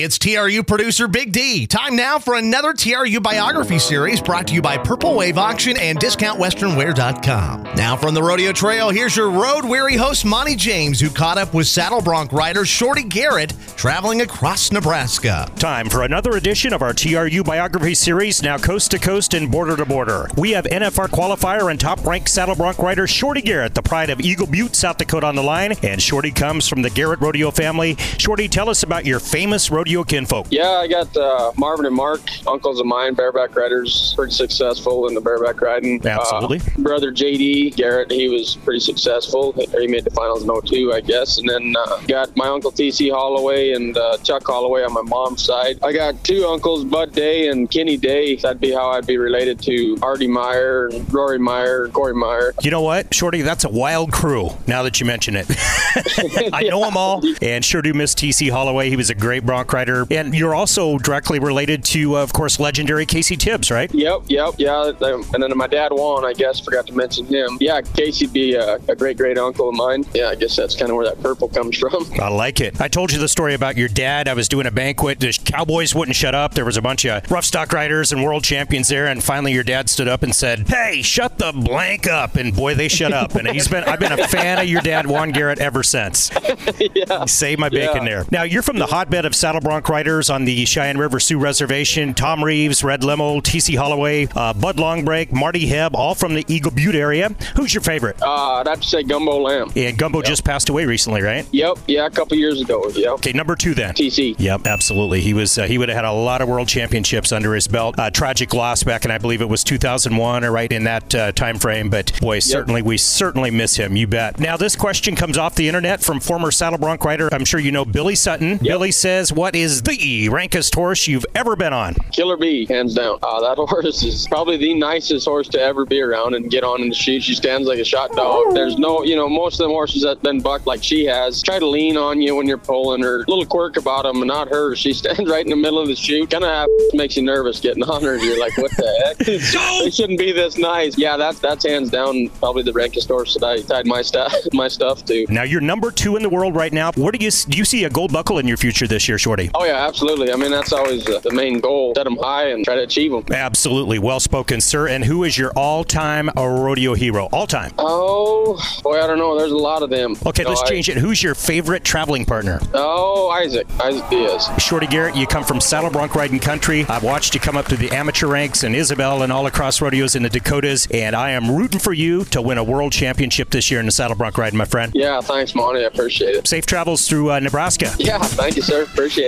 It's TRU producer Big D. Time now for another TRU biography series brought to you by Purple Wave Auction and DiscountWesternWear.com. Now from the rodeo trail, here's your road weary host Monte James, who caught up with saddle bronc rider Shorty Garrett traveling across Nebraska. Time for another edition of our TRU biography series, now coast to coast and border to border. We have NFR qualifier and top ranked saddle bronc rider Shorty Garrett, the pride of Eagle Butte, South Dakota, on the line. And Shorty comes from the Garrett Rodeo family. Shorty, tell us about your famous rodeo kinfolk. Yeah, I got uh, Marvin and Mark, uncles of mine, bareback riders, pretty successful in the bareback riding. Absolutely. Uh, brother JD Garrett, he was pretty successful. He made the finals in 02, I guess. And then uh, got my uncle TC Holloway and uh, Chuck Holloway on my mom's side. I got two uncles, Bud Day and Kenny Day. That'd be how I'd be related to Artie Meyer Rory Meyer, Corey Meyer. You know what, Shorty? That's a wild crew. Now that you mention it, I know them all, and sure do miss TC Holloway. He was a great bronc and you're also directly related to, uh, of course, legendary Casey Tibbs, right? Yep, yep, yeah. And then my dad Juan, I guess, forgot to mention him. Yeah, Casey'd be a, a great great uncle of mine. Yeah, I guess that's kind of where that purple comes from. I like it. I told you the story about your dad. I was doing a banquet. The Cowboys wouldn't shut up. There was a bunch of rough stock riders and world champions there, and finally your dad stood up and said, "Hey, shut the blank up!" And boy, they shut up. And he's been I've been a fan of your dad, Juan Garrett, ever since. yeah, he saved my bacon Yeah. there. Now you're from the hotbed of saddle bronc riders on the Cheyenne River Sioux Reservation. Tom Reeves, Red Limo, TC Holloway, uh, Bud Longbrake, Marty Hebb, all from the Eagle Butte area. Who's your favorite? Uh, I'd have to say Gumbo Lamb. And Gumbo just passed away recently, right? Yep, yeah, a couple years ago. Yep. Okay, number two then. TC. Yep, absolutely. He was uh, he would have had a lot of world championships under his belt. Uh, tragic loss back in I believe it was 2001 or right in that uh, time frame. But boy, certainly we certainly miss him. You bet. Now this question comes off the internet from former saddle bronc rider. I'm sure you know Billy Sutton. Billy says, "What is the rankest horse you've ever been on?" Killer Bee, hands down. Uh, that horse is probably the nicest horse to ever be around and get on in the chute. She stands like a shot dog. There's no, you know, most of them horses that been bucked like she has try to lean on you when you're pulling her. Little quirk about them, not her. She stands right in the middle of the chute. Kind of makes you nervous getting on her. You're like, what the heck? they shouldn't be this nice. Yeah, that's that's hands down probably the rankest horse that I tied my stuff my stuff to. Now you're number two in the world right now. Where do you do you see a gold buckle in your future this year, Shorty? Oh yeah, absolutely. I mean, that's always uh, the main goal: set them high and try to achieve them. Absolutely, well spoken, sir. And who is your all-time rodeo hero? All-time. Oh boy, I don't know. There's a lot of them. Okay, let's I- change it. Who's your favorite traveling partner? Oh, Isaac. Isaac Diaz. Shorty Garrett, you come from saddle bronc riding country. I've watched you come up to the amateur ranks in Isabel and all across rodeos in the Dakotas, and I am rooting for you to win a world championship this year in the saddle bronc riding, my friend. Yeah, thanks, Monte. I appreciate it. Safe travels through uh, Nebraska. Yeah, thank you, sir. Appreciate it.